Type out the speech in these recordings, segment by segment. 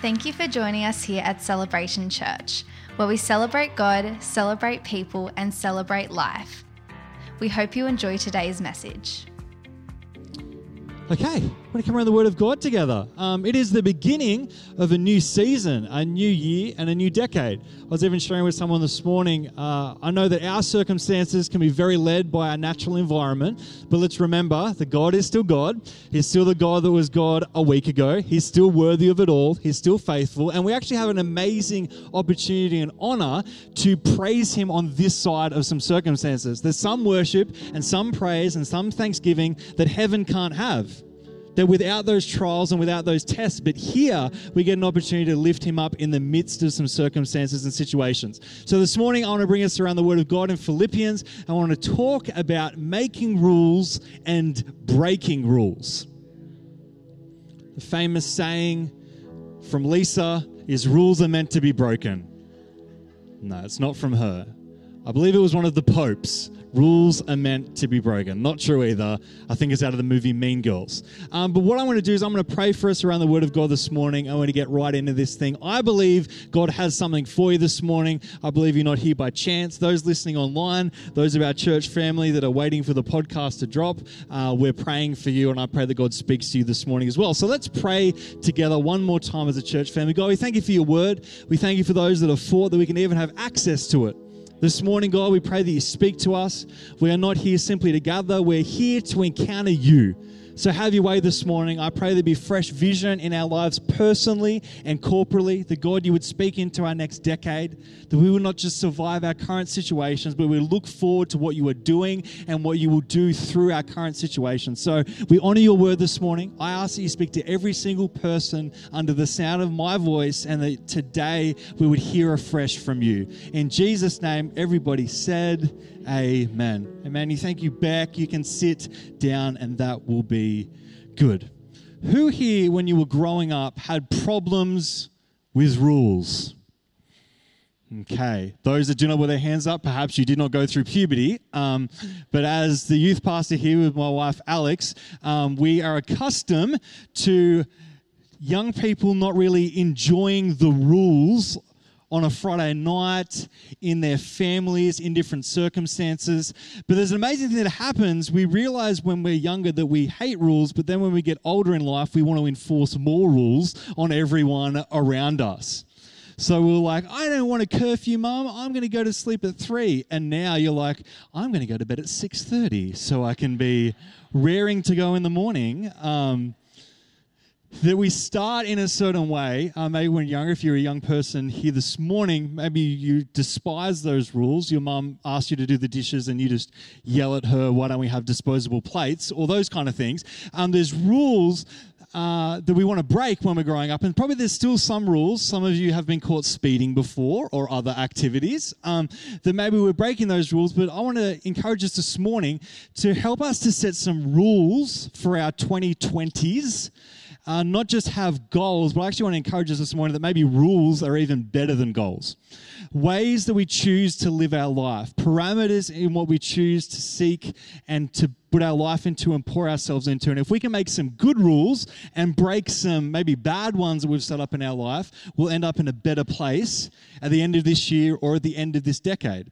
Thank you for joining us here at Celebration Church, where we celebrate God, celebrate people, and celebrate life. We hope you enjoy today's message. Okay, we're to come around the Word of God together. Um, it is the beginning of a new season, a new year, and a new decade. I was even sharing with someone this morning. Uh, I know that our circumstances can be very led by our natural environment, but let's remember that God is still God. He's still the God that was God a week ago. He's still worthy of it all. He's still faithful. And we actually have an amazing opportunity and honor to praise Him on this side of some circumstances. There's some worship and some praise and some thanksgiving that heaven can't have that without those trials and without those tests, but here we get an opportunity to lift him up in the midst of some circumstances and situations. So this morning, I want to bring us around the Word of God in Philippians. I want to talk about making rules and breaking rules. The famous saying from Lisa is rules are meant to be broken. No, it's not from her. I believe it was one of the popes. Rules are meant to be broken. Not true either. I think it's out of the movie Mean Girls. Um, but what I want to do is I'm going to pray for us around the Word of God this morning. I want to get right into this thing. I believe God has something for you this morning. I believe you're not here by chance. Those listening online, those of our church family that are waiting for the podcast to drop, uh, we're praying for you, and I pray that God speaks to you this morning as well. So let's pray together one more time as a church family. God, we thank you for your word. We thank you for those that have fought that we can even have access to it. This morning, God, we pray that you speak to us. We are not here simply to gather, we're here to encounter you. So have your way this morning. I pray there be fresh vision in our lives personally and corporately. That God, you would speak into our next decade. That we will not just survive our current situations, but we look forward to what you are doing and what you will do through our current situation. So we honor your word this morning. I ask that you speak to every single person under the sound of my voice and that today we would hear afresh from you. In Jesus' name, everybody said, Amen. Amen. You thank you back. You can sit down, and that will be good. Who here, when you were growing up, had problems with rules? Okay, those that do not put their hands up, perhaps you did not go through puberty. Um, but as the youth pastor here with my wife Alex, um, we are accustomed to young people not really enjoying the rules on a Friday night, in their families, in different circumstances. But there's an amazing thing that happens. We realize when we're younger that we hate rules, but then when we get older in life, we want to enforce more rules on everyone around us. So we are like, I don't want a curfew, mum. I'm going to go to sleep at three. And now you're like, I'm going to go to bed at six thirty, so I can be raring to go in the morning. Um, that we start in a certain way. Uh, maybe when younger, if you're a young person here this morning, maybe you despise those rules. Your mum asked you to do the dishes and you just yell at her, why don't we have disposable plates? Or those kind of things. Um, there's rules uh, that we want to break when we're growing up. And probably there's still some rules. Some of you have been caught speeding before or other activities um, that maybe we're breaking those rules. But I want to encourage us this morning to help us to set some rules for our 2020s uh, not just have goals, but I actually want to encourage us this morning that maybe rules are even better than goals. Ways that we choose to live our life, parameters in what we choose to seek and to put our life into and pour ourselves into. And if we can make some good rules and break some maybe bad ones that we've set up in our life, we'll end up in a better place at the end of this year or at the end of this decade.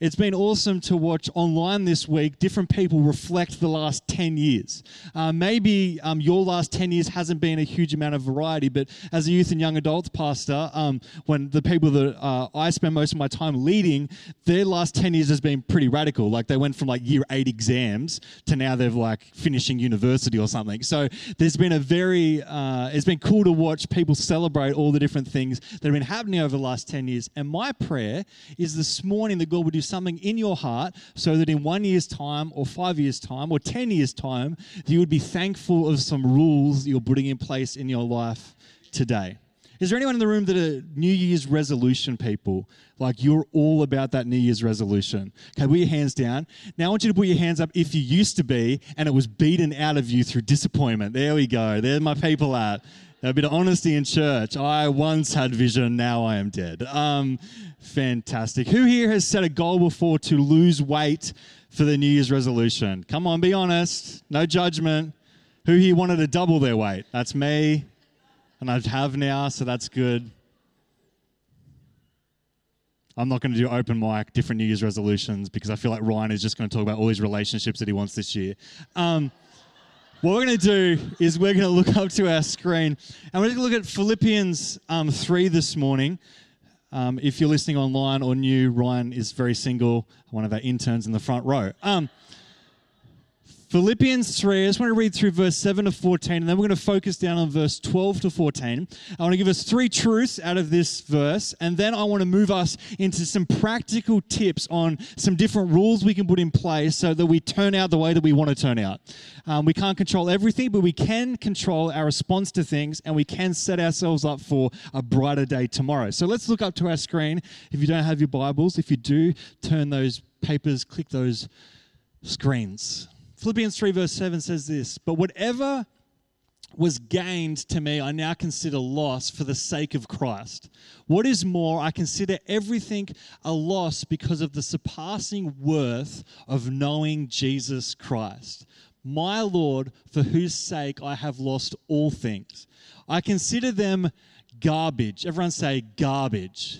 It's been awesome to watch online this week different people reflect the last 10 years. Uh, maybe um, your last 10 years hasn't been a huge amount of variety, but as a youth and young adults pastor, um, when the people that uh, I spend most of my time leading, their last 10 years has been pretty radical. Like they went from like year eight exams to now they're like finishing university or something. So there's been a very, uh, it's been cool to watch people celebrate all the different things that have been happening over the last 10 years. And my prayer is this morning that God would do something in your heart so that in one year's time or five years' time or 10 years' time, you would be thankful of some rules you're putting in place in your life today. Is there anyone in the room that are New Year's resolution people? Like you're all about that New Year's resolution. Okay, put your hands down. Now I want you to put your hands up if you used to be and it was beaten out of you through disappointment. There we go. There my people at. A bit of honesty in church. I once had vision, now I am dead. Um, fantastic. Who here has set a goal before to lose weight for the New Year's resolution? Come on, be honest. No judgment. Who here wanted to double their weight? That's me. and I have now, so that's good. I'm not going to do open mic, different New Year's resolutions, because I feel like Ryan is just going to talk about all his relationships that he wants this year. Um, what we're going to do is we're going to look up to our screen and we're going to look at Philippians um, 3 this morning. Um, if you're listening online or new, Ryan is very single, one of our interns in the front row. Um, Philippians 3, I just want to read through verse 7 to 14, and then we're going to focus down on verse 12 to 14. I want to give us three truths out of this verse, and then I want to move us into some practical tips on some different rules we can put in place so that we turn out the way that we want to turn out. Um, we can't control everything, but we can control our response to things, and we can set ourselves up for a brighter day tomorrow. So let's look up to our screen. If you don't have your Bibles, if you do, turn those papers, click those screens. Philippians 3, verse 7 says this But whatever was gained to me, I now consider loss for the sake of Christ. What is more, I consider everything a loss because of the surpassing worth of knowing Jesus Christ, my Lord, for whose sake I have lost all things. I consider them garbage. Everyone say garbage.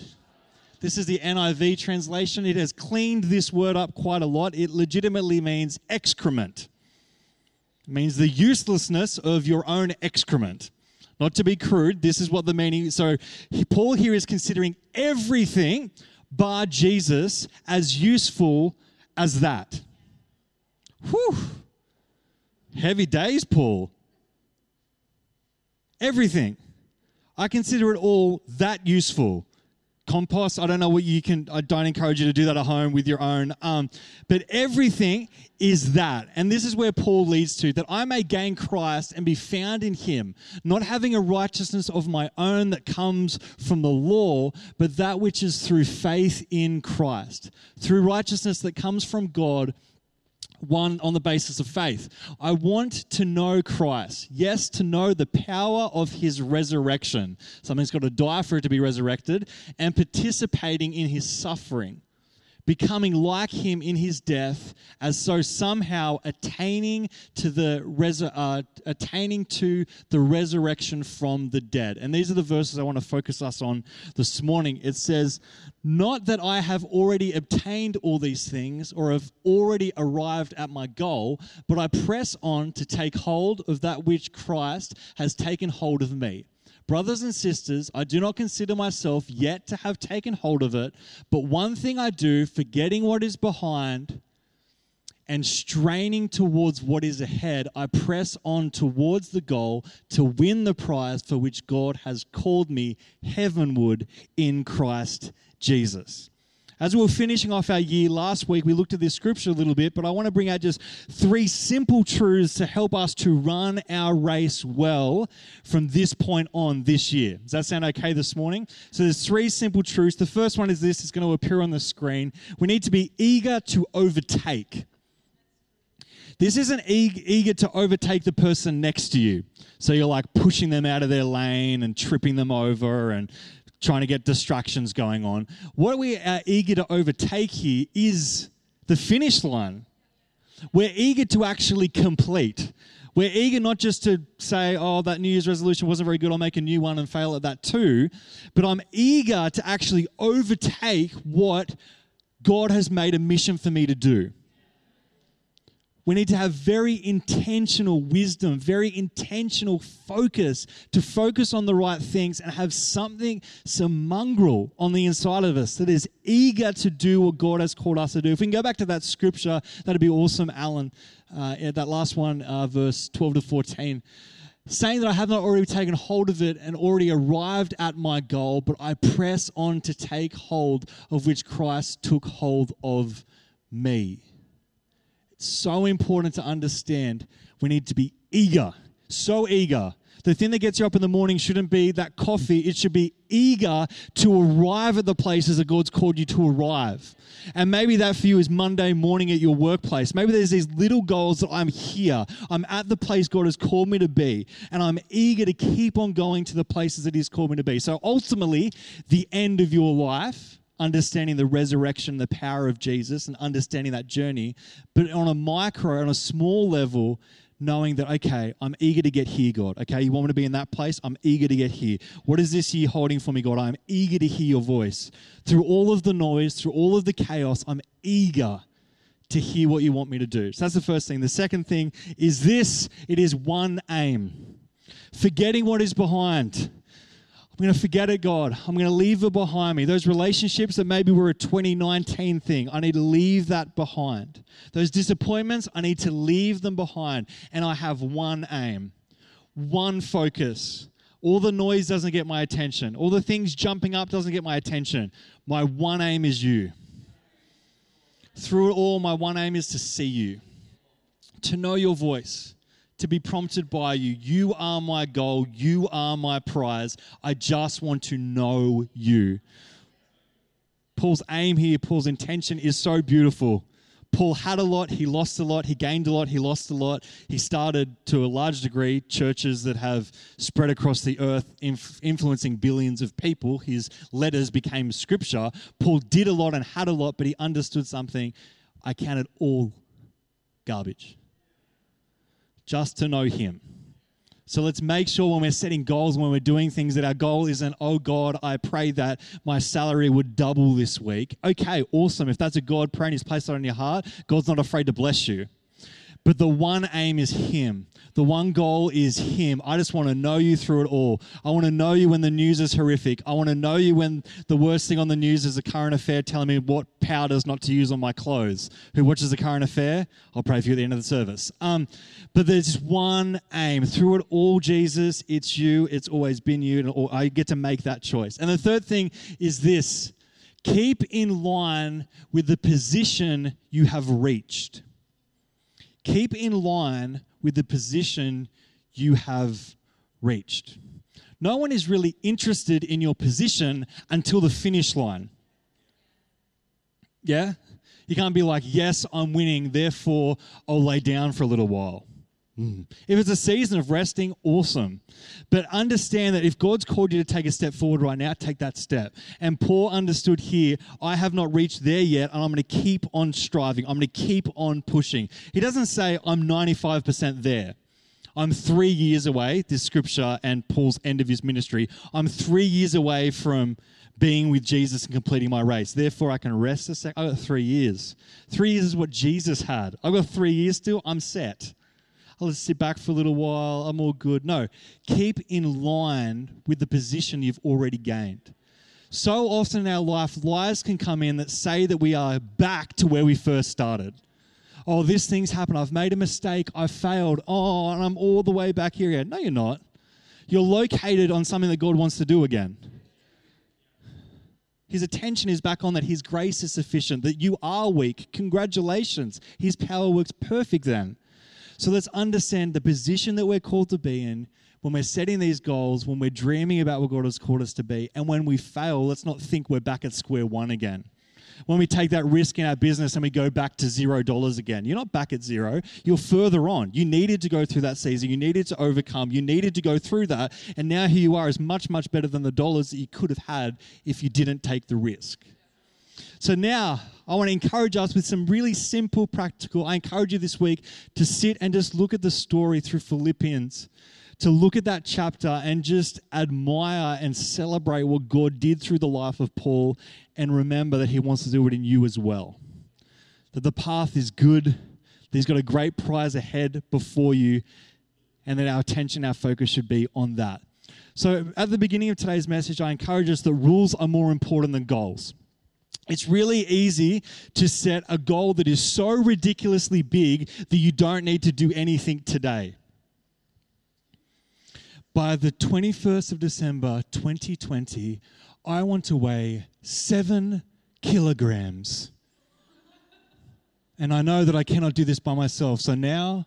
This is the NIV translation. It has cleaned this word up quite a lot. It legitimately means excrement. It means the uselessness of your own excrement. Not to be crude, this is what the meaning. So Paul here is considering everything bar Jesus as useful as that. Whew. Heavy days, Paul. Everything. I consider it all that useful compost. I don't know what you can, I don't encourage you to do that at home with your own. Um, but everything is that. And this is where Paul leads to that I may gain Christ and be found in him, not having a righteousness of my own that comes from the law, but that which is through faith in Christ, through righteousness that comes from God one on the basis of faith. I want to know Christ. Yes, to know the power of his resurrection. Something's got to die for it to be resurrected, and participating in his suffering becoming like him in his death, as so somehow attaining to the resur- uh, attaining to the resurrection from the dead. And these are the verses I want to focus us on this morning. It says, "Not that I have already obtained all these things or have already arrived at my goal, but I press on to take hold of that which Christ has taken hold of me." Brothers and sisters, I do not consider myself yet to have taken hold of it, but one thing I do, forgetting what is behind and straining towards what is ahead, I press on towards the goal to win the prize for which God has called me heavenward in Christ Jesus. As we were finishing off our year last week, we looked at this scripture a little bit, but I want to bring out just three simple truths to help us to run our race well from this point on this year. Does that sound okay this morning? So there's three simple truths. The first one is this, it's going to appear on the screen. We need to be eager to overtake. This isn't eager to overtake the person next to you. So you're like pushing them out of their lane and tripping them over and trying to get distractions going on. What we are eager to overtake here is the finish line. We're eager to actually complete. We're eager not just to say, oh, that New Year's resolution wasn't very good, I'll make a new one and fail at that too, but I'm eager to actually overtake what God has made a mission for me to do. We need to have very intentional wisdom, very intentional focus to focus on the right things and have something, some mongrel on the inside of us that is eager to do what God has called us to do. If we can go back to that scripture, that'd be awesome, Alan. Uh, that last one, uh, verse 12 to 14 saying that I have not already taken hold of it and already arrived at my goal, but I press on to take hold of which Christ took hold of me so important to understand. We need to be eager, so eager. The thing that gets you up in the morning shouldn't be that coffee, it should be eager to arrive at the places that God's called you to arrive. And maybe that for you is Monday morning at your workplace. Maybe there's these little goals that I'm here. I'm at the place God has called me to be, and I'm eager to keep on going to the places that He's called me to be. So ultimately, the end of your life understanding the resurrection, the power of Jesus, and understanding that journey. But on a micro, on a small level, knowing that, okay, I'm eager to get here, God. Okay, you want me to be in that place? I'm eager to get here. What is this year holding for me, God? I'm eager to hear your voice. Through all of the noise, through all of the chaos, I'm eager to hear what you want me to do. So that's the first thing. The second thing is this it is one aim. Forgetting what is behind. I'm going to forget it, God. I'm going to leave it behind me. Those relationships that maybe were a 2019 thing, I need to leave that behind. Those disappointments, I need to leave them behind. And I have one aim, one focus. All the noise doesn't get my attention. All the things jumping up doesn't get my attention. My one aim is you. Through it all, my one aim is to see you, to know your voice to be prompted by you. You are my goal. You are my prize. I just want to know you. Paul's aim here, Paul's intention is so beautiful. Paul had a lot, he lost a lot, he gained a lot, he lost a lot. He started to a large degree churches that have spread across the earth, inf- influencing billions of people. His letters became scripture. Paul did a lot and had a lot, but he understood something. I counted all garbage just to know Him. So let's make sure when we're setting goals, when we're doing things, that our goal isn't, oh God, I pray that my salary would double this week. Okay, awesome. If that's a God prayer and He's placed it on your heart, God's not afraid to bless you. But the one aim is Him. The one goal is Him. I just want to know you through it all. I want to know you when the news is horrific. I want to know you when the worst thing on the news is a current affair telling me what powders not to use on my clothes. Who watches the current affair? I'll pray for you at the end of the service. Um, but there's one aim. Through it all, Jesus, it's you. It's always been you. And I get to make that choice. And the third thing is this keep in line with the position you have reached keep in line with the position you have reached. No one is really interested in your position until the finish line. Yeah? You can't be like, yes, I'm winning, therefore I'll lay down for a little while. Mm. If it's a season of resting, awesome. But understand that if God's called you to take a step forward right now, take that step. And Paul understood here, I have not reached there yet, and I'm going to keep on striving. I'm going to keep on pushing. He doesn't say, I'm 95% there. I'm three years away, this scripture and Paul's end of his ministry. I'm three years away from being with Jesus and completing my race. Therefore, I can rest a sec. I've got three years. Three years is what Jesus had. I've got three years still. I'm set. I'll just sit back for a little while, I'm all good. No, keep in line with the position you've already gained. So often in our life, lies can come in that say that we are back to where we first started. Oh, this thing's happened. I've made a mistake. I've failed. Oh, and I'm all the way back here again. No, you're not. You're located on something that God wants to do again. His attention is back on that His grace is sufficient, that you are weak. Congratulations. His power works perfect then. So let's understand the position that we're called to be in when we're setting these goals, when we're dreaming about what God has called us to be. And when we fail, let's not think we're back at square one again. When we take that risk in our business and we go back to zero dollars again, you're not back at zero. You're further on. You needed to go through that season. You needed to overcome. You needed to go through that. And now here you are is much, much better than the dollars that you could have had if you didn't take the risk. So now I want to encourage us with some really simple, practical. I encourage you this week to sit and just look at the story through Philippians, to look at that chapter and just admire and celebrate what God did through the life of Paul and remember that He wants to do it in you as well. That the path is good, that He's got a great prize ahead before you, and that our attention, our focus should be on that. So, at the beginning of today's message, I encourage us that rules are more important than goals. It's really easy to set a goal that is so ridiculously big that you don't need to do anything today. By the 21st of December 2020, I want to weigh seven kilograms. And I know that I cannot do this by myself. So now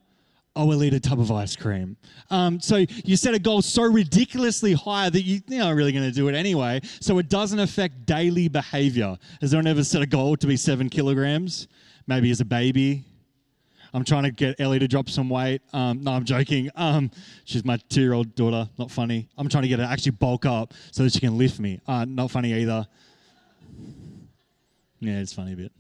I will eat a tub of ice cream. Um, so you set a goal so ridiculously high that you, you're not really going to do it anyway. So it doesn't affect daily behavior. Has anyone ever set a goal to be seven kilograms? Maybe as a baby. I'm trying to get Ellie to drop some weight. Um, no, I'm joking. Um, she's my two year old daughter. Not funny. I'm trying to get her to actually bulk up so that she can lift me. Uh, not funny either. Yeah, it's funny a bit.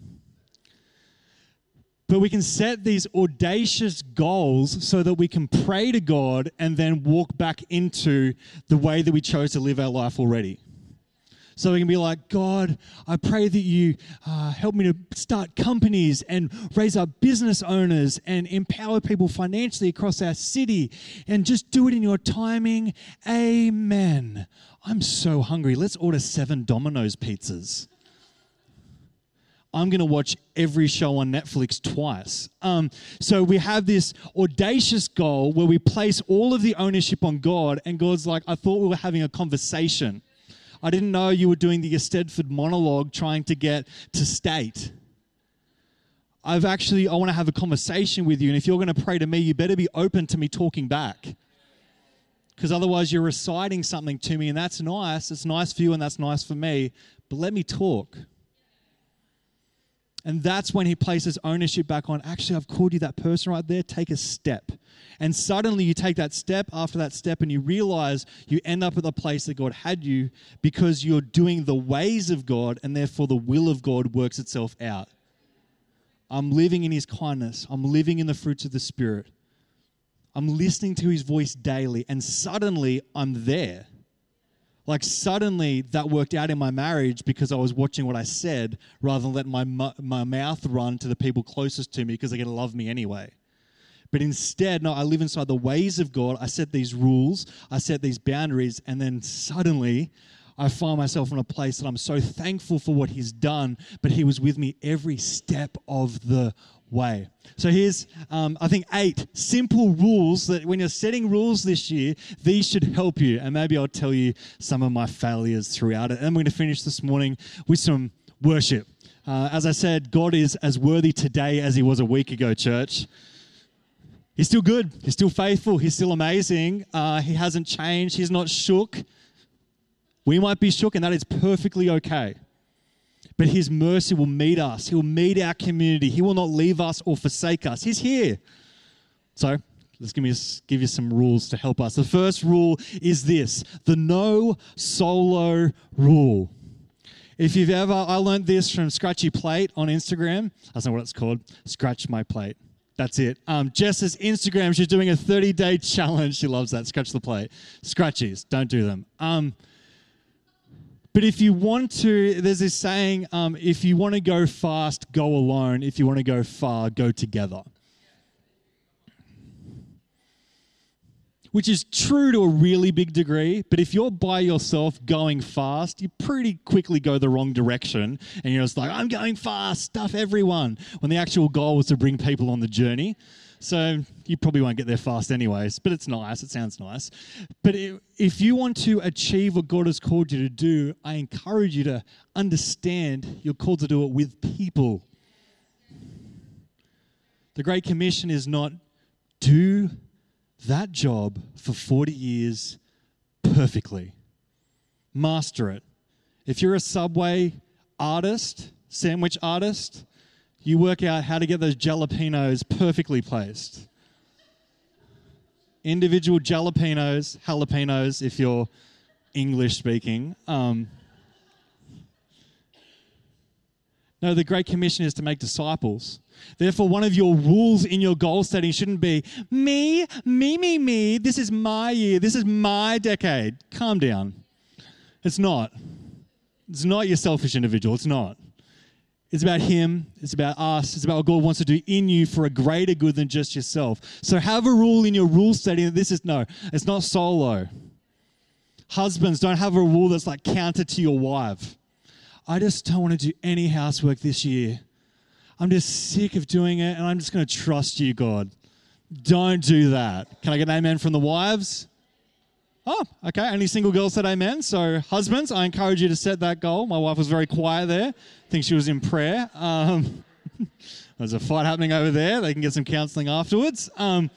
But we can set these audacious goals so that we can pray to God and then walk back into the way that we chose to live our life already. So we can be like, God, I pray that you uh, help me to start companies and raise up business owners and empower people financially across our city and just do it in your timing. Amen. I'm so hungry. Let's order seven Domino's pizzas. I'm going to watch every show on Netflix twice. Um, so we have this audacious goal where we place all of the ownership on God, and God's like, I thought we were having a conversation. I didn't know you were doing the Eisteddfod monologue trying to get to state. I've actually, I want to have a conversation with you, and if you're going to pray to me, you better be open to me talking back. Because otherwise, you're reciting something to me, and that's nice. It's nice for you, and that's nice for me, but let me talk. And that's when he places ownership back on. Actually, I've called you that person right there. Take a step. And suddenly you take that step after that step, and you realize you end up at the place that God had you because you're doing the ways of God, and therefore the will of God works itself out. I'm living in his kindness, I'm living in the fruits of the Spirit. I'm listening to his voice daily, and suddenly I'm there. Like suddenly that worked out in my marriage because I was watching what I said rather than letting my, my mouth run to the people closest to me because they're going to love me anyway. But instead, no, I live inside the ways of God. I set these rules, I set these boundaries, and then suddenly I find myself in a place that I'm so thankful for what He's done, but He was with me every step of the way. So here's, um, I think, eight simple rules that when you're setting rules this year, these should help you. And maybe I'll tell you some of my failures throughout it. And I'm going to finish this morning with some worship. Uh, as I said, God is as worthy today as He was a week ago, church. He's still good. He's still faithful. He's still amazing. Uh, he hasn't changed. He's not shook. We might be shook, and that is perfectly okay but His mercy will meet us. He will meet our community. He will not leave us or forsake us. He's here. So let's give, me, give you some rules to help us. The first rule is this the no solo rule. If you've ever, I learned this from Scratchy Plate on Instagram. That's not know what it's called. Scratch my plate. That's it. Um, Jess's Instagram, she's doing a 30 day challenge. She loves that. Scratch the plate. Scratchies, don't do them. Um, but if you want to, there's this saying um, if you want to go fast, go alone. If you want to go far, go together. Which is true to a really big degree, but if you're by yourself going fast, you pretty quickly go the wrong direction and you're just like, I'm going fast, stuff everyone. When the actual goal was to bring people on the journey. So you probably won't get there fast, anyways, but it's nice. It sounds nice. But if you want to achieve what God has called you to do, I encourage you to understand you're called to do it with people. The Great Commission is not do that job for 40 years perfectly, master it. If you're a subway artist, sandwich artist, you work out how to get those jalapenos perfectly placed. Individual jalapenos, jalapenos, if you're English speaking. Um, no, the Great Commission is to make disciples. Therefore, one of your rules in your goal setting shouldn't be me, me, me, me. This is my year. This is my decade. Calm down. It's not. It's not your selfish individual. It's not. It's about Him, it's about us, it's about what God wants to do in you for a greater good than just yourself. So have a rule in your rule setting that this is no, it's not solo. Husbands, don't have a rule that's like counter to your wife. I just don't want to do any housework this year. I'm just sick of doing it and I'm just going to trust you, God. Don't do that. Can I get an amen from the wives? Oh, okay. Only single girls said amen. So, husbands, I encourage you to set that goal. My wife was very quiet there. I think she was in prayer. Um, there's a fight happening over there. They can get some counseling afterwards. Um,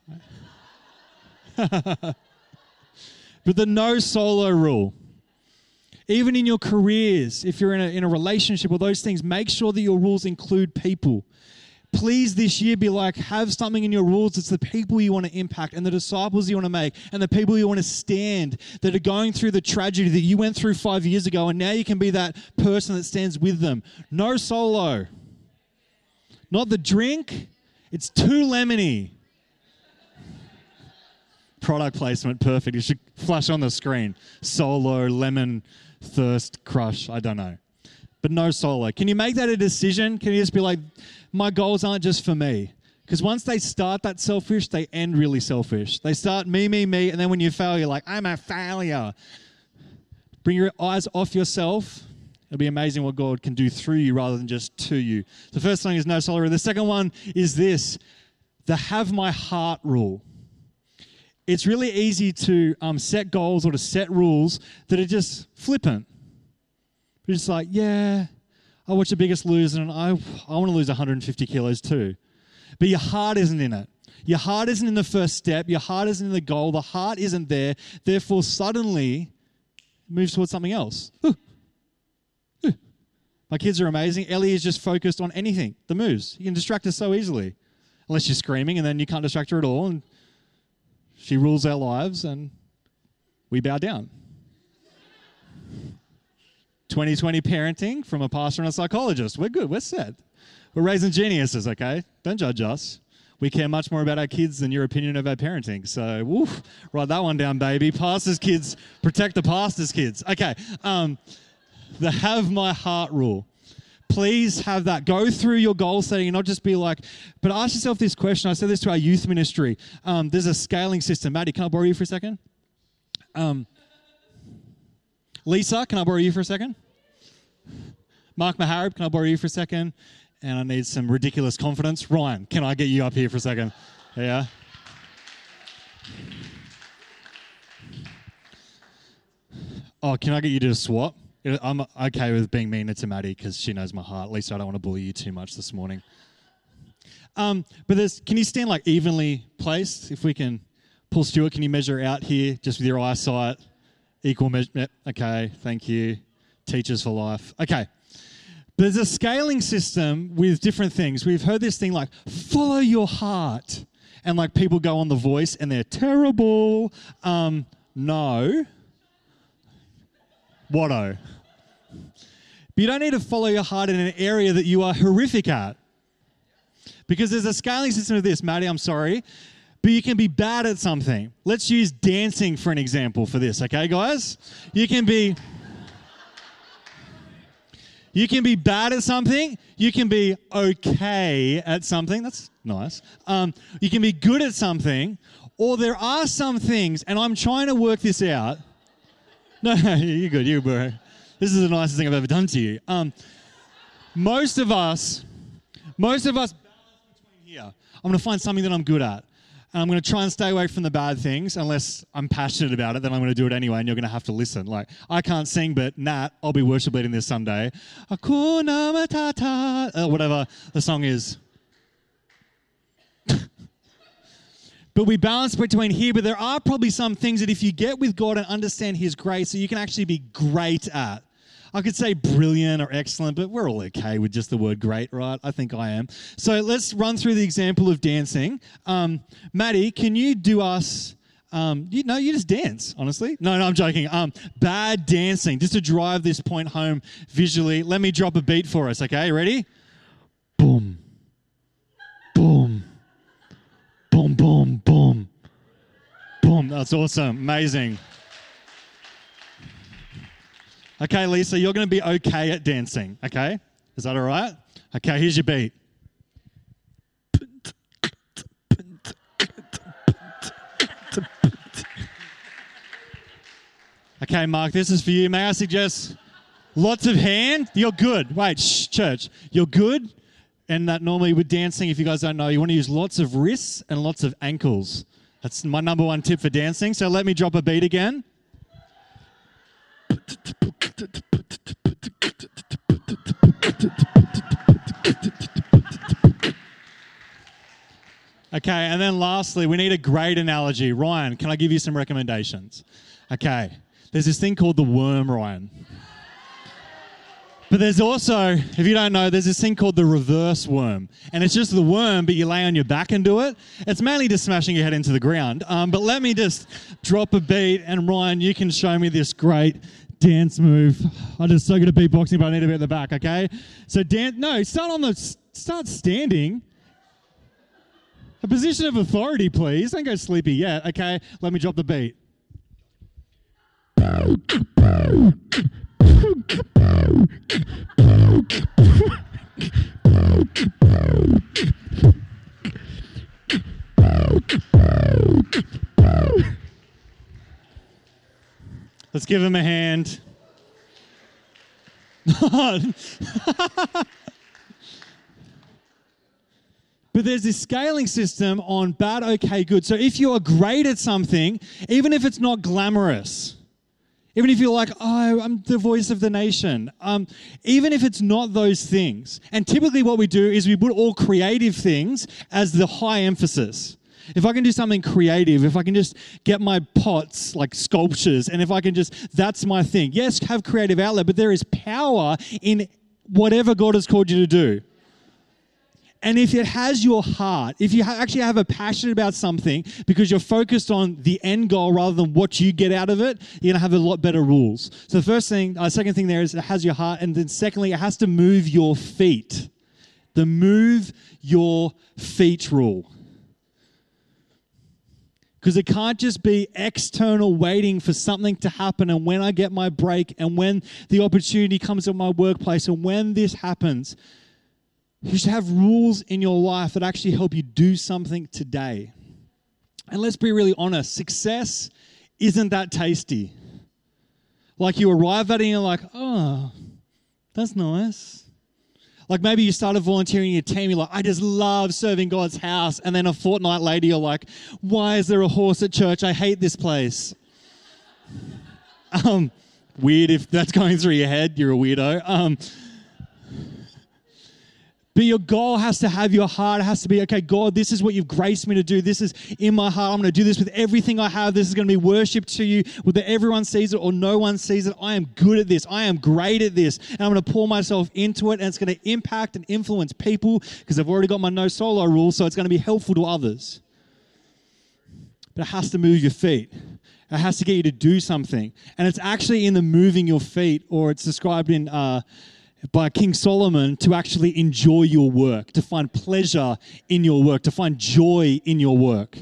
but the no solo rule. Even in your careers, if you're in a, in a relationship or those things, make sure that your rules include people please this year be like, have something in your rules. It's the people you want to impact and the disciples you want to make and the people you want to stand that are going through the tragedy that you went through five years ago. And now you can be that person that stands with them. No solo. Not the drink, it's too lemony. Product placement, perfect. You should flash on the screen. Solo, lemon, thirst, crush, I don't know. But no solo. Can you make that a decision? Can you just be like, my goals aren't just for me? Because once they start that selfish, they end really selfish. They start me, me, me, and then when you fail, you're like, I'm a failure. Bring your eyes off yourself. It'll be amazing what God can do through you rather than just to you. The first thing is no solo. The second one is this the have my heart rule. It's really easy to um, set goals or to set rules that are just flippant. You're just like, yeah, I watch The Biggest Loser and I, I want to lose 150 kilos too. But your heart isn't in it. Your heart isn't in the first step. Your heart isn't in the goal. The heart isn't there. Therefore, suddenly, it moves towards something else. My kids are amazing. Ellie is just focused on anything, the moves. You can distract her so easily, unless you're screaming, and then you can't distract her at all. And she rules our lives, and we bow down. 2020 parenting from a pastor and a psychologist. We're good. We're set. We're raising geniuses, okay? Don't judge us. We care much more about our kids than your opinion of our parenting. So, woof, write that one down, baby. Pastors' kids, protect the pastors' kids. Okay, um, the have my heart rule. Please have that. Go through your goal setting and not just be like, but ask yourself this question. I said this to our youth ministry. Um, there's a scaling system. Maddie, can I borrow you for a second? Um, Lisa, can I borrow you for a second? Mark Maharib, can I borrow you for a second? And I need some ridiculous confidence. Ryan, can I get you up here for a second? Yeah. Oh, can I get you to swap? I'm okay with being meaner to Maddie because she knows my heart. Least I don't want to bully you too much this morning. Um, but there's, can you stand like evenly placed? If we can pull Stuart, can you measure out here just with your eyesight? Equal measure. Okay, thank you. Teachers for life. Okay. There's a scaling system with different things. We've heard this thing like, follow your heart. And like people go on The Voice and they're terrible. Um, no. Whatto. But you don't need to follow your heart in an area that you are horrific at. Because there's a scaling system of this. Maddie, I'm sorry. But you can be bad at something. Let's use dancing for an example for this, okay, guys? You can be. You can be bad at something. You can be okay at something. That's nice. Um, you can be good at something. Or there are some things, and I'm trying to work this out. No, you're good. You're good. This is the nicest thing I've ever done to you. Um, most of us, most of us here. I'm going to find something that I'm good at. I'm going to try and stay away from the bad things unless I'm passionate about it, then I'm going to do it anyway and you're going to have to listen. Like, I can't sing, but Nat, I'll be worship leading this Sunday. Hakuna Matata, uh, whatever the song is. but we balance between here, but there are probably some things that if you get with God and understand His grace, that you can actually be great at. I could say brilliant or excellent, but we're all okay with just the word great, right? I think I am. So let's run through the example of dancing. Um, Maddie, can you do us? Um, you you just dance, honestly. No, no, I'm joking. Um, bad dancing, just to drive this point home visually. Let me drop a beat for us, okay? Ready? Boom, boom, boom, boom, boom, boom. That's awesome. Amazing. Okay, Lisa, you're going to be okay at dancing, okay? Is that all right? Okay, here's your beat. Okay, Mark, this is for you. May I suggest lots of hand? You're good. Wait, shh, church. You're good. And that normally with dancing, if you guys don't know, you want to use lots of wrists and lots of ankles. That's my number one tip for dancing. So let me drop a beat again. Okay, and then lastly, we need a great analogy. Ryan, can I give you some recommendations? Okay, there's this thing called the worm, Ryan. But there's also, if you don't know, there's this thing called the reverse worm. And it's just the worm, but you lay on your back and do it. It's mainly just smashing your head into the ground. Um, but let me just drop a beat, and Ryan, you can show me this great dance move. I'm just so good at beatboxing, but I need to be at the back, okay? So dance, no, start on the start standing. A position of authority, please. Don't go sleepy yet. Okay, let me drop the beat. Let's give him a hand. But there's this scaling system on bad, okay, good. So if you are great at something, even if it's not glamorous, even if you're like, oh, I'm the voice of the nation, um, even if it's not those things. And typically, what we do is we put all creative things as the high emphasis. If I can do something creative, if I can just get my pots like sculptures, and if I can just, that's my thing. Yes, have creative outlet, but there is power in whatever God has called you to do. And if it has your heart, if you actually have a passion about something because you're focused on the end goal rather than what you get out of it, you're going to have a lot better rules. So the first thing, uh, second thing there is it has your heart. And then secondly, it has to move your feet. The move your feet rule. Because it can't just be external waiting for something to happen. And when I get my break, and when the opportunity comes at my workplace, and when this happens, you should have rules in your life that actually help you do something today. And let's be really honest success isn't that tasty. Like you arrive at it and you're like, oh, that's nice. Like maybe you started volunteering in your team, you're like, I just love serving God's house. And then a fortnight later, you're like, why is there a horse at church? I hate this place. um, weird if that's going through your head, you're a weirdo. Um, but your goal has to have your heart. It has to be, okay, God, this is what you've graced me to do. This is in my heart. I'm going to do this with everything I have. This is going to be worship to you, whether everyone sees it or no one sees it. I am good at this. I am great at this. And I'm going to pour myself into it. And it's going to impact and influence people because I've already got my no solo rule. So it's going to be helpful to others. But it has to move your feet. It has to get you to do something. And it's actually in the moving your feet, or it's described in. Uh, by King Solomon to actually enjoy your work, to find pleasure in your work, to find joy in your work.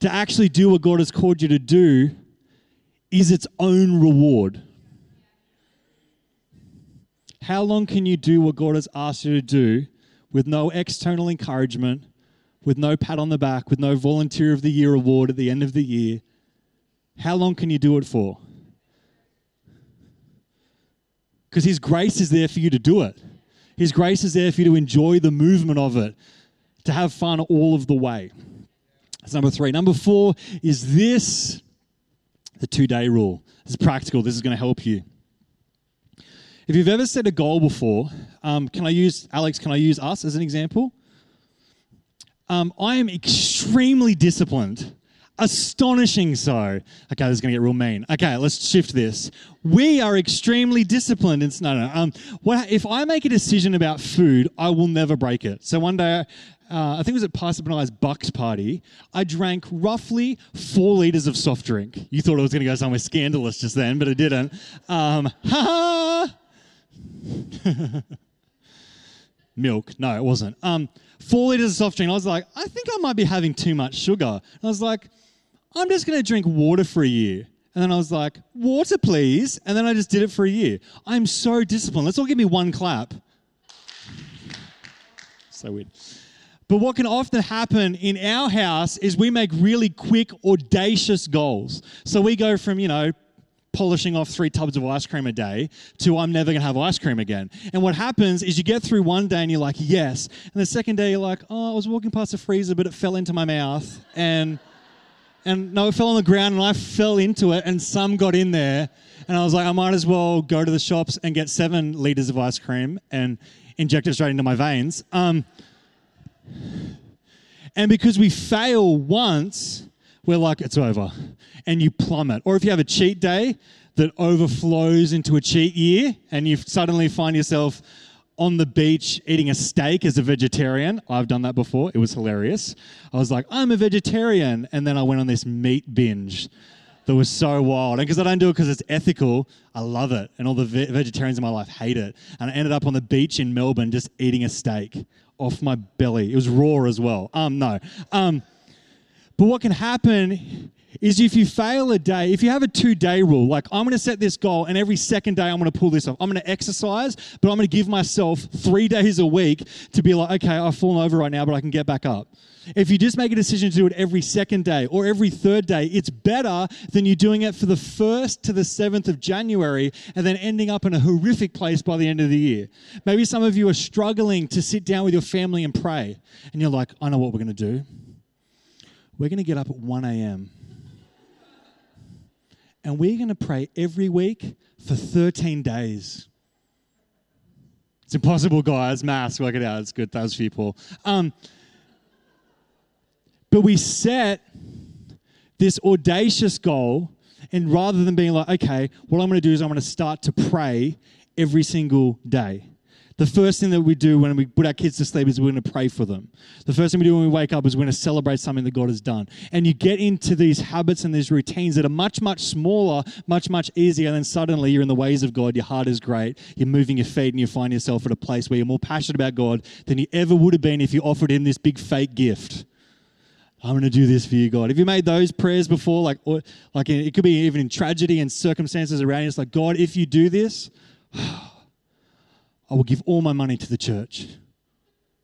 To actually do what God has called you to do is its own reward. How long can you do what God has asked you to do with no external encouragement, with no pat on the back, with no volunteer of the year award at the end of the year? How long can you do it for? Because His grace is there for you to do it. His grace is there for you to enjoy the movement of it, to have fun all of the way. That's number three. Number four is this the two day rule. This is practical, this is going to help you. If you've ever set a goal before, um, can I use, Alex, can I use us as an example? Um, I am extremely disciplined astonishing so. Okay, this is going to get real mean. Okay, let's shift this. We are extremely disciplined. In, no, no. Um, what, if I make a decision about food, I will never break it. So one day, uh, I think it was at Pastor Benai's Bucks party, I drank roughly four liters of soft drink. You thought it was going to go somewhere scandalous just then, but it didn't. Um, ha Milk. No, it wasn't. Um, four liters of soft drink. I was like, I think I might be having too much sugar. I was like, I'm just going to drink water for a year. And then I was like, water, please. And then I just did it for a year. I'm so disciplined. Let's all give me one clap. so weird. But what can often happen in our house is we make really quick, audacious goals. So we go from, you know, polishing off three tubs of ice cream a day to I'm never going to have ice cream again. And what happens is you get through one day and you're like, yes. And the second day you're like, oh, I was walking past the freezer, but it fell into my mouth. And and no, it fell on the ground and I fell into it and some got in there. And I was like, I might as well go to the shops and get seven liters of ice cream and inject it straight into my veins. Um, and because we fail once, we're like, it's over. And you plummet. Or if you have a cheat day that overflows into a cheat year and you suddenly find yourself on the beach eating a steak as a vegetarian. I've done that before. It was hilarious. I was like, I'm a vegetarian. And then I went on this meat binge that was so wild. And because I don't do it because it's ethical, I love it. And all the ve- vegetarians in my life hate it. And I ended up on the beach in Melbourne just eating a steak off my belly. It was raw as well. Um, no. Um, but what can happen is if you fail a day, if you have a two day rule, like I'm going to set this goal and every second day I'm going to pull this off. I'm going to exercise, but I'm going to give myself three days a week to be like, okay, I've fallen over right now, but I can get back up. If you just make a decision to do it every second day or every third day, it's better than you doing it for the 1st to the 7th of January and then ending up in a horrific place by the end of the year. Maybe some of you are struggling to sit down with your family and pray, and you're like, I know what we're going to do. We're going to get up at 1 a.m and we're going to pray every week for 13 days. It's impossible, guys. Maths, work it out. It's good. That was people. Um, but we set this audacious goal, and rather than being like, okay, what I'm going to do is I'm going to start to pray every single day. The first thing that we do when we put our kids to sleep is we're going to pray for them. The first thing we do when we wake up is we're going to celebrate something that God has done. And you get into these habits and these routines that are much, much smaller, much, much easier. And then suddenly you're in the ways of God. Your heart is great. You're moving your feet and you find yourself at a place where you're more passionate about God than you ever would have been if you offered Him this big fake gift. I'm going to do this for you, God. Have you made those prayers before? Like, or, like it could be even in tragedy and circumstances around you. It's like, God, if you do this, I will give all my money to the church.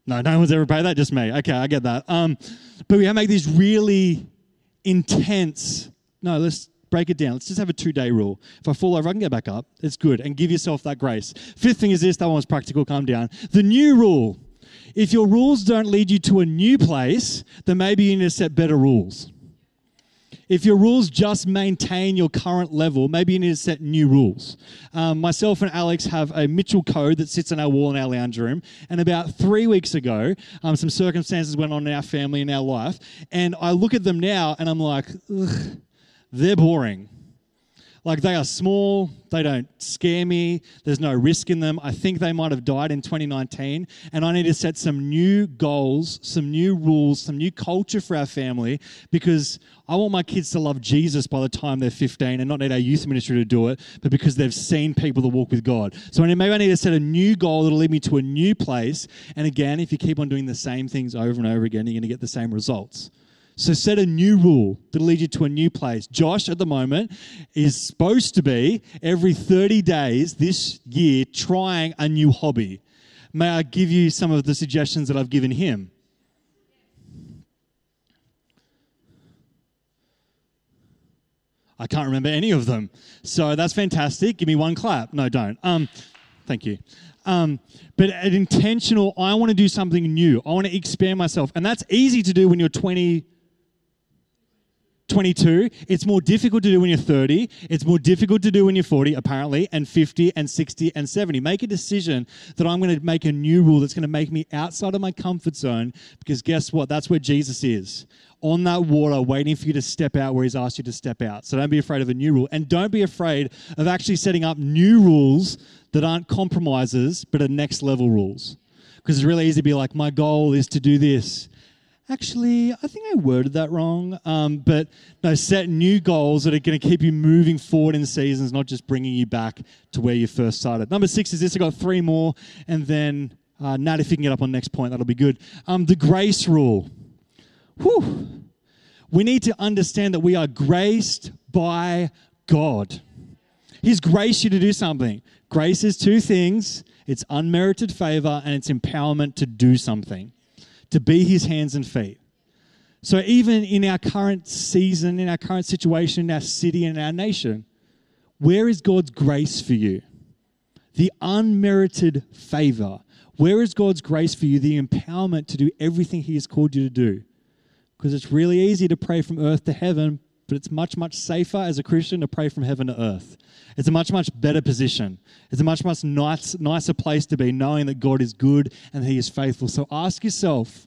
No, no one's ever prayed that, just me. Okay, I get that. Um, but we make these really intense. No, let's break it down. Let's just have a two day rule. If I fall over, I can get back up. It's good. And give yourself that grace. Fifth thing is this that one's practical, calm down. The new rule. If your rules don't lead you to a new place, then maybe you need to set better rules. If your rules just maintain your current level, maybe you need to set new rules. Um, myself and Alex have a Mitchell code that sits on our wall in our lounge room. And about three weeks ago, um, some circumstances went on in our family and our life. And I look at them now and I'm like, they're boring. Like they are small, they don't scare me, there's no risk in them. I think they might have died in 2019, and I need to set some new goals, some new rules, some new culture for our family because I want my kids to love Jesus by the time they're 15 and not need our youth ministry to do it, but because they've seen people that walk with God. So maybe I need to set a new goal that'll lead me to a new place. And again, if you keep on doing the same things over and over again, you're going to get the same results. So set a new rule that'll lead you to a new place. Josh, at the moment, is supposed to be every 30 days this year trying a new hobby. May I give you some of the suggestions that I've given him? I can't remember any of them. So that's fantastic. Give me one clap. No, don't. Um, thank you. Um, but an intentional, I want to do something new. I want to expand myself. And that's easy to do when you're 20, 22. It's more difficult to do when you're 30. It's more difficult to do when you're 40, apparently, and 50 and 60 and 70. Make a decision that I'm going to make a new rule that's going to make me outside of my comfort zone because guess what? That's where Jesus is. On that water, waiting for you to step out where He's asked you to step out. So don't be afraid of a new rule. And don't be afraid of actually setting up new rules that aren't compromises, but are next level rules. Because it's really easy to be like, my goal is to do this actually, I think I worded that wrong. Um, but no, set new goals that are going to keep you moving forward in seasons, not just bringing you back to where you first started. Number six is this. I got three more, and then uh, Nat, if you can get up on next point, that'll be good. Um, the grace rule. Whew. We need to understand that we are graced by God. He's graced you to do something. Grace is two things it's unmerited favor and it's empowerment to do something to be his hands and feet. So, even in our current season, in our current situation, in our city, and our nation, where is God's grace for you? The unmerited favor. Where is God's grace for you? The empowerment to do everything He has called you to do. Because it's really easy to pray from earth to heaven, but it's much, much safer as a Christian to pray from heaven to earth. It's a much, much better position. It's a much, much nice, nicer place to be knowing that God is good and He is faithful. So ask yourself,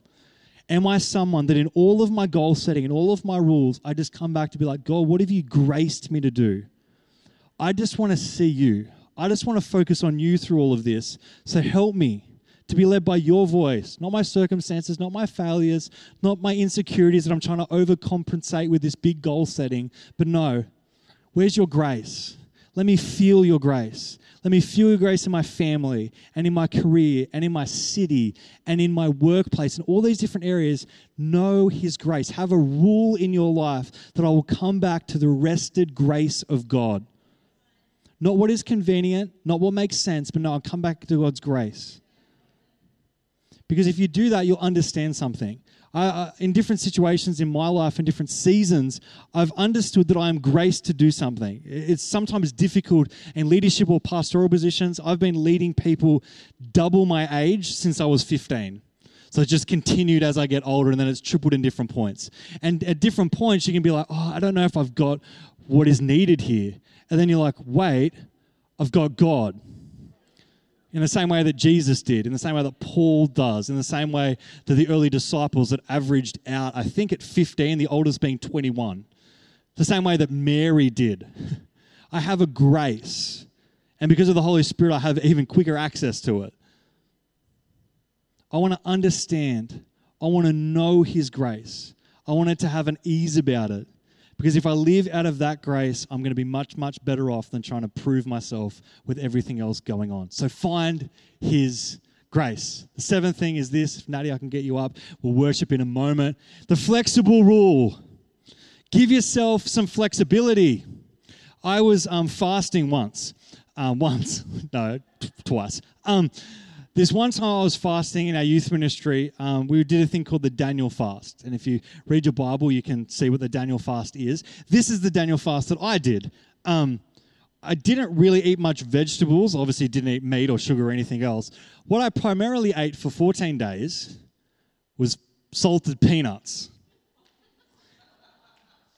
am I someone that in all of my goal setting and all of my rules, I just come back to be like, God, what have you graced me to do? I just want to see you. I just want to focus on you through all of this. So help me to be led by your voice, not my circumstances, not my failures, not my insecurities that I'm trying to overcompensate with this big goal setting, but no, Where's your grace? Let me feel your grace. Let me feel your grace in my family and in my career and in my city and in my workplace and all these different areas. Know His grace. Have a rule in your life that I will come back to the rested grace of God. Not what is convenient, not what makes sense, but no, I'll come back to God's grace. Because if you do that, you'll understand something. I, in different situations in my life, in different seasons, I've understood that I am graced to do something. It's sometimes difficult in leadership or pastoral positions. I've been leading people double my age since I was 15. So it just continued as I get older, and then it's tripled in different points. And at different points, you can be like, oh, I don't know if I've got what is needed here. And then you're like, wait, I've got God in the same way that Jesus did, in the same way that Paul does, in the same way that the early disciples that averaged out, I think at 15, the oldest being 21, the same way that Mary did. I have a grace, and because of the Holy Spirit, I have even quicker access to it. I want to understand, I want to know His grace, I want it to have an ease about it. Because if I live out of that grace, I'm going to be much, much better off than trying to prove myself with everything else going on. So find His grace. The seventh thing is this. If Natty, I can get you up. We'll worship in a moment. The flexible rule. Give yourself some flexibility. I was um, fasting once. Um, once, no, t- twice. Um, this one time I was fasting in our youth ministry. Um, we did a thing called the Daniel fast. And if you read your Bible, you can see what the Daniel fast is. This is the Daniel fast that I did. Um, I didn't really eat much vegetables. Obviously, didn't eat meat or sugar or anything else. What I primarily ate for 14 days was salted peanuts.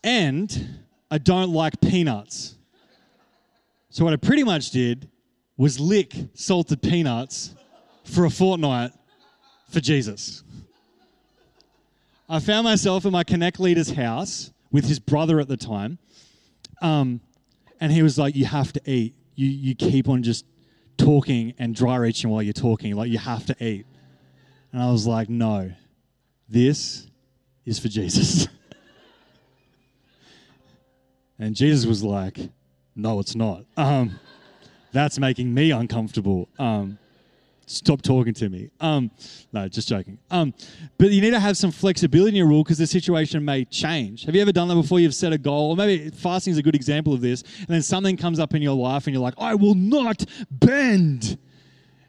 And I don't like peanuts. So, what I pretty much did was lick salted peanuts for a fortnight for Jesus. I found myself in my Connect leader's house with his brother at the time. Um, and he was like, You have to eat. You, you keep on just talking and dry reaching while you're talking. Like, you have to eat. And I was like, No, this is for Jesus. and Jesus was like, No, it's not. Um, that's making me uncomfortable. Um, stop talking to me. Um, no, just joking. Um, but you need to have some flexibility in your rule because the situation may change. Have you ever done that before? You've set a goal, or maybe fasting is a good example of this, and then something comes up in your life and you're like, I will not bend.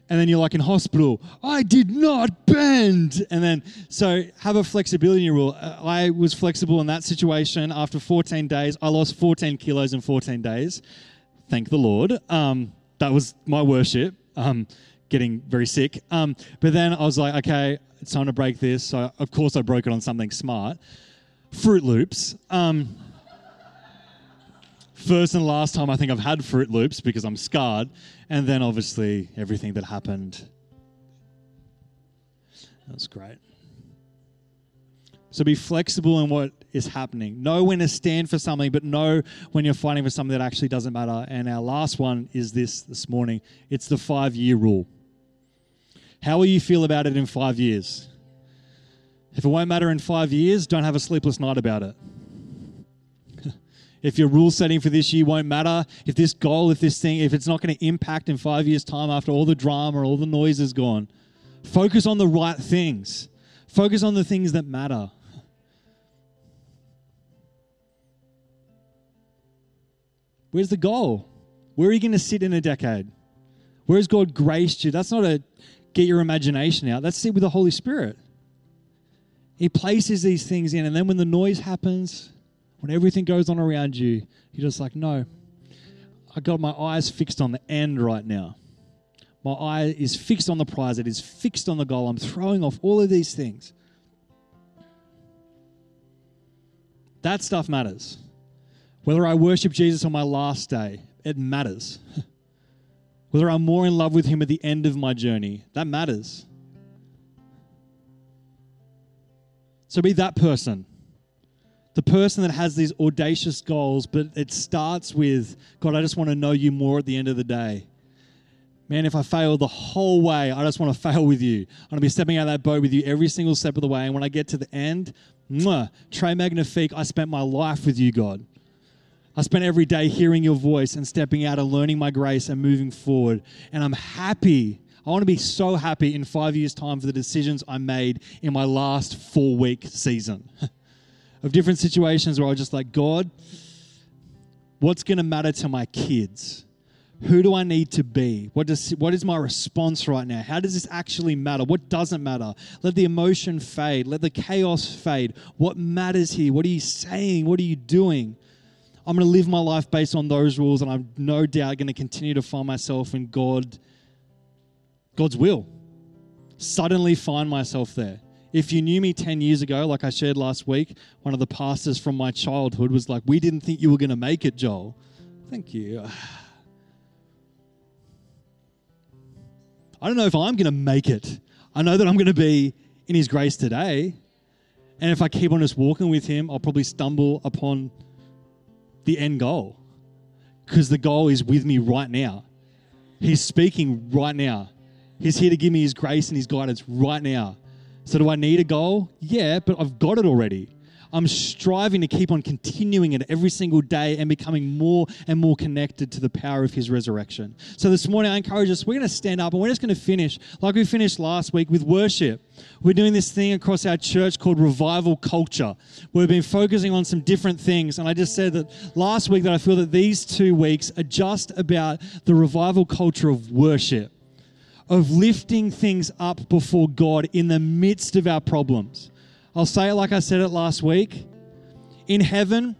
And then you're like in hospital, I did not bend. And then, so have a flexibility in your rule. Uh, I was flexible in that situation. After 14 days, I lost 14 kilos in 14 days. Thank the Lord. Um, that was my worship. Um, getting very sick. Um, but then I was like, okay, it's time to break this. So of course I broke it on something smart. Froot Loops. Um, first and last time I think I've had Froot Loops because I'm scarred. And then obviously everything that happened. That was great. So be flexible in what is happening. Know when to stand for something, but know when you're fighting for something that actually doesn't matter. And our last one is this this morning it's the five year rule. How will you feel about it in five years? If it won't matter in five years, don't have a sleepless night about it. if your rule setting for this year won't matter, if this goal, if this thing, if it's not going to impact in five years' time after all the drama, all the noise is gone, focus on the right things. Focus on the things that matter. Where's the goal? Where are you going to sit in a decade? Where has God graced you? That's not a get your imagination out. That's it with the Holy Spirit. He places these things in, and then when the noise happens, when everything goes on around you, you're just like, no, I got my eyes fixed on the end right now. My eye is fixed on the prize, it is fixed on the goal. I'm throwing off all of these things. That stuff matters. Whether I worship Jesus on my last day, it matters. whether I'm more in love with Him at the end of my journey, that matters. So be that person. The person that has these audacious goals, but it starts with, God, I just want to know you more at the end of the day. Man, if I fail the whole way, I just want to fail with you. I want to be stepping out of that boat with you every single step of the way. And when I get to the end, mwah, Trey Magnifique, I spent my life with you, God. I spent every day hearing your voice and stepping out and learning my grace and moving forward. And I'm happy. I want to be so happy in five years' time for the decisions I made in my last four week season of different situations where I was just like, God, what's going to matter to my kids? Who do I need to be? What, does, what is my response right now? How does this actually matter? What doesn't matter? Let the emotion fade. Let the chaos fade. What matters here? What are you saying? What are you doing? I'm going to live my life based on those rules, and I'm no doubt going to continue to find myself in God, God's will. Suddenly find myself there. If you knew me 10 years ago, like I shared last week, one of the pastors from my childhood was like, We didn't think you were going to make it, Joel. Thank you. I don't know if I'm going to make it. I know that I'm going to be in His grace today. And if I keep on just walking with Him, I'll probably stumble upon the end goal because the goal is with me right now. He's speaking right now. He's here to give me His grace and His guidance right now. So, do I need a goal? Yeah, but I've got it already. I'm striving to keep on continuing it every single day and becoming more and more connected to the power of His resurrection. So this morning, I encourage us, we're going to stand up and we're just going to finish like we finished last week with worship. We're doing this thing across our church called revival culture. We've been focusing on some different things. And I just said that last week that I feel that these two weeks are just about the revival culture of worship of lifting things up before God in the midst of our problems. I'll say it like I said it last week. In heaven,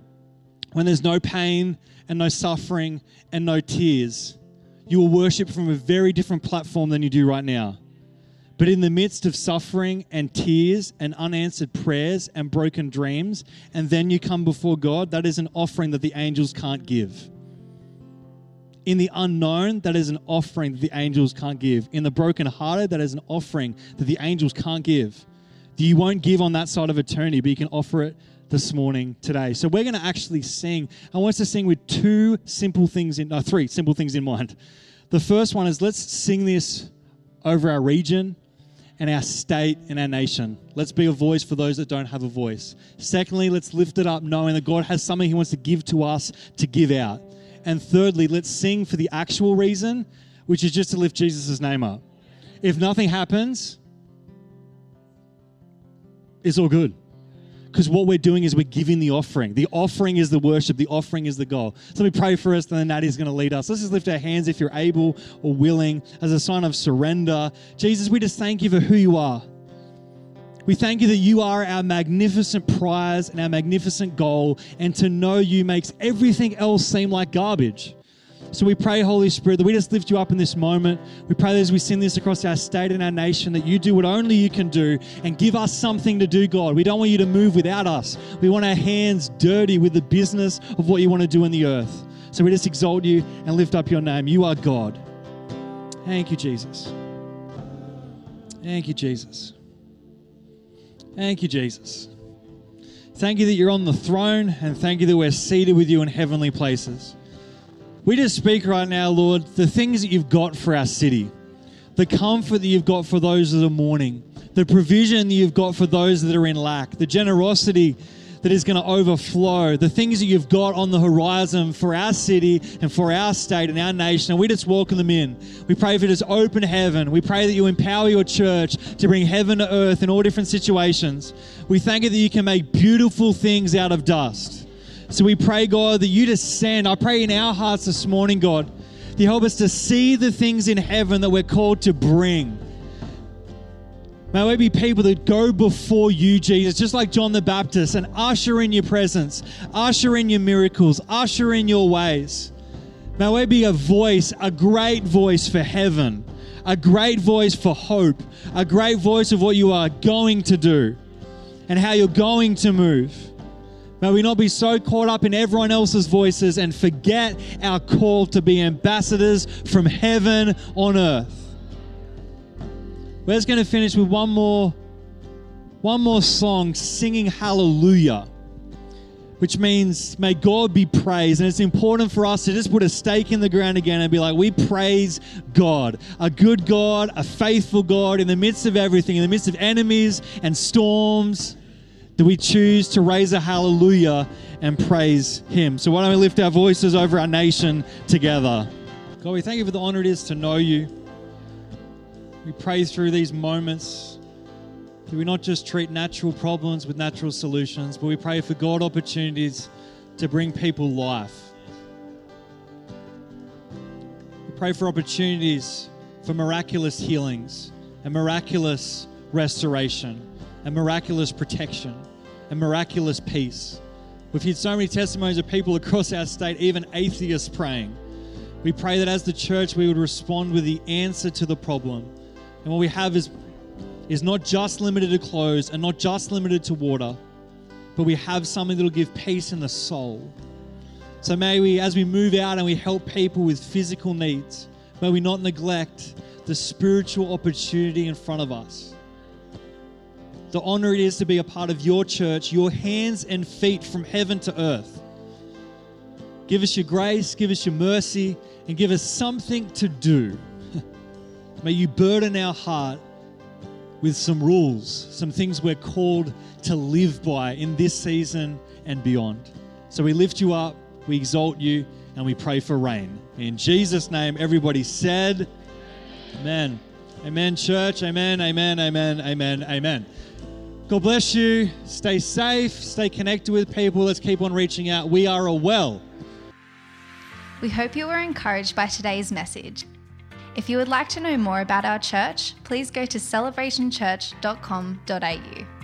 when there's no pain and no suffering and no tears, you will worship from a very different platform than you do right now. But in the midst of suffering and tears and unanswered prayers and broken dreams, and then you come before God, that is an offering that the angels can't give. In the unknown, that is an offering that the angels can't give. In the brokenhearted, that is an offering that the angels can't give you won't give on that side of eternity, but you can offer it this morning today. So we're going to actually sing. I want us to sing with two simple things in, no, three simple things in mind. The first one is let's sing this over our region and our state and our nation. Let's be a voice for those that don't have a voice. Secondly, let's lift it up knowing that God has something He wants to give to us to give out. And thirdly, let's sing for the actual reason, which is just to lift Jesus' name up. If nothing happens, it's all good. Because what we're doing is we're giving the offering. The offering is the worship, the offering is the goal. So let me pray for us, and then Natty's going to lead us. Let's just lift our hands if you're able or willing as a sign of surrender. Jesus, we just thank you for who you are. We thank you that you are our magnificent prize and our magnificent goal, and to know you makes everything else seem like garbage. So we pray, Holy Spirit, that we just lift you up in this moment. We pray that as we send this across our state and our nation, that you do what only you can do and give us something to do, God. We don't want you to move without us. We want our hands dirty with the business of what you want to do in the earth. So we just exalt you and lift up your name. You are God. Thank you, Jesus. Thank you, Jesus. Thank you, Jesus. Thank you that you're on the throne, and thank you that we're seated with you in heavenly places. We just speak right now, Lord, the things that you've got for our city, the comfort that you've got for those that are mourning, the provision that you've got for those that are in lack, the generosity that is going to overflow, the things that you've got on the horizon for our city and for our state and our nation. And we just welcome them in. We pray for this open heaven. We pray that you empower your church to bring heaven to earth in all different situations. We thank you that you can make beautiful things out of dust. So we pray, God, that you descend. I pray in our hearts this morning, God, that you help us to see the things in heaven that we're called to bring. May we be people that go before you, Jesus, just like John the Baptist, and usher in your presence, usher in your miracles, usher in your ways. May we be a voice, a great voice for heaven, a great voice for hope, a great voice of what you are going to do and how you're going to move. May we not be so caught up in everyone else's voices and forget our call to be ambassadors from heaven on earth. We're just going to finish with one more one more song singing hallelujah which means may God be praised. And it's important for us to just put a stake in the ground again and be like, we praise God, a good God, a faithful God in the midst of everything, in the midst of enemies and storms that we choose to raise a hallelujah and praise Him. So, why don't we lift our voices over our nation together? God, we thank you for the honor it is to know you. We pray through these moments that we not just treat natural problems with natural solutions, but we pray for God opportunities to bring people life. We pray for opportunities for miraculous healings and miraculous restoration and miraculous protection and miraculous peace. We've heard so many testimonies of people across our state, even atheists praying. We pray that as the church, we would respond with the answer to the problem. And what we have is, is not just limited to clothes and not just limited to water, but we have something that will give peace in the soul. So may we, as we move out and we help people with physical needs, may we not neglect the spiritual opportunity in front of us. The honor it is to be a part of your church, your hands and feet from heaven to earth. Give us your grace, give us your mercy, and give us something to do. May you burden our heart with some rules, some things we're called to live by in this season and beyond. So we lift you up, we exalt you, and we pray for rain. In Jesus' name, everybody said, Amen. Amen, church. Amen, amen, amen, amen, amen. God bless you. Stay safe. Stay connected with people. Let's keep on reaching out. We are a well. We hope you were encouraged by today's message. If you would like to know more about our church, please go to celebrationchurch.com.au.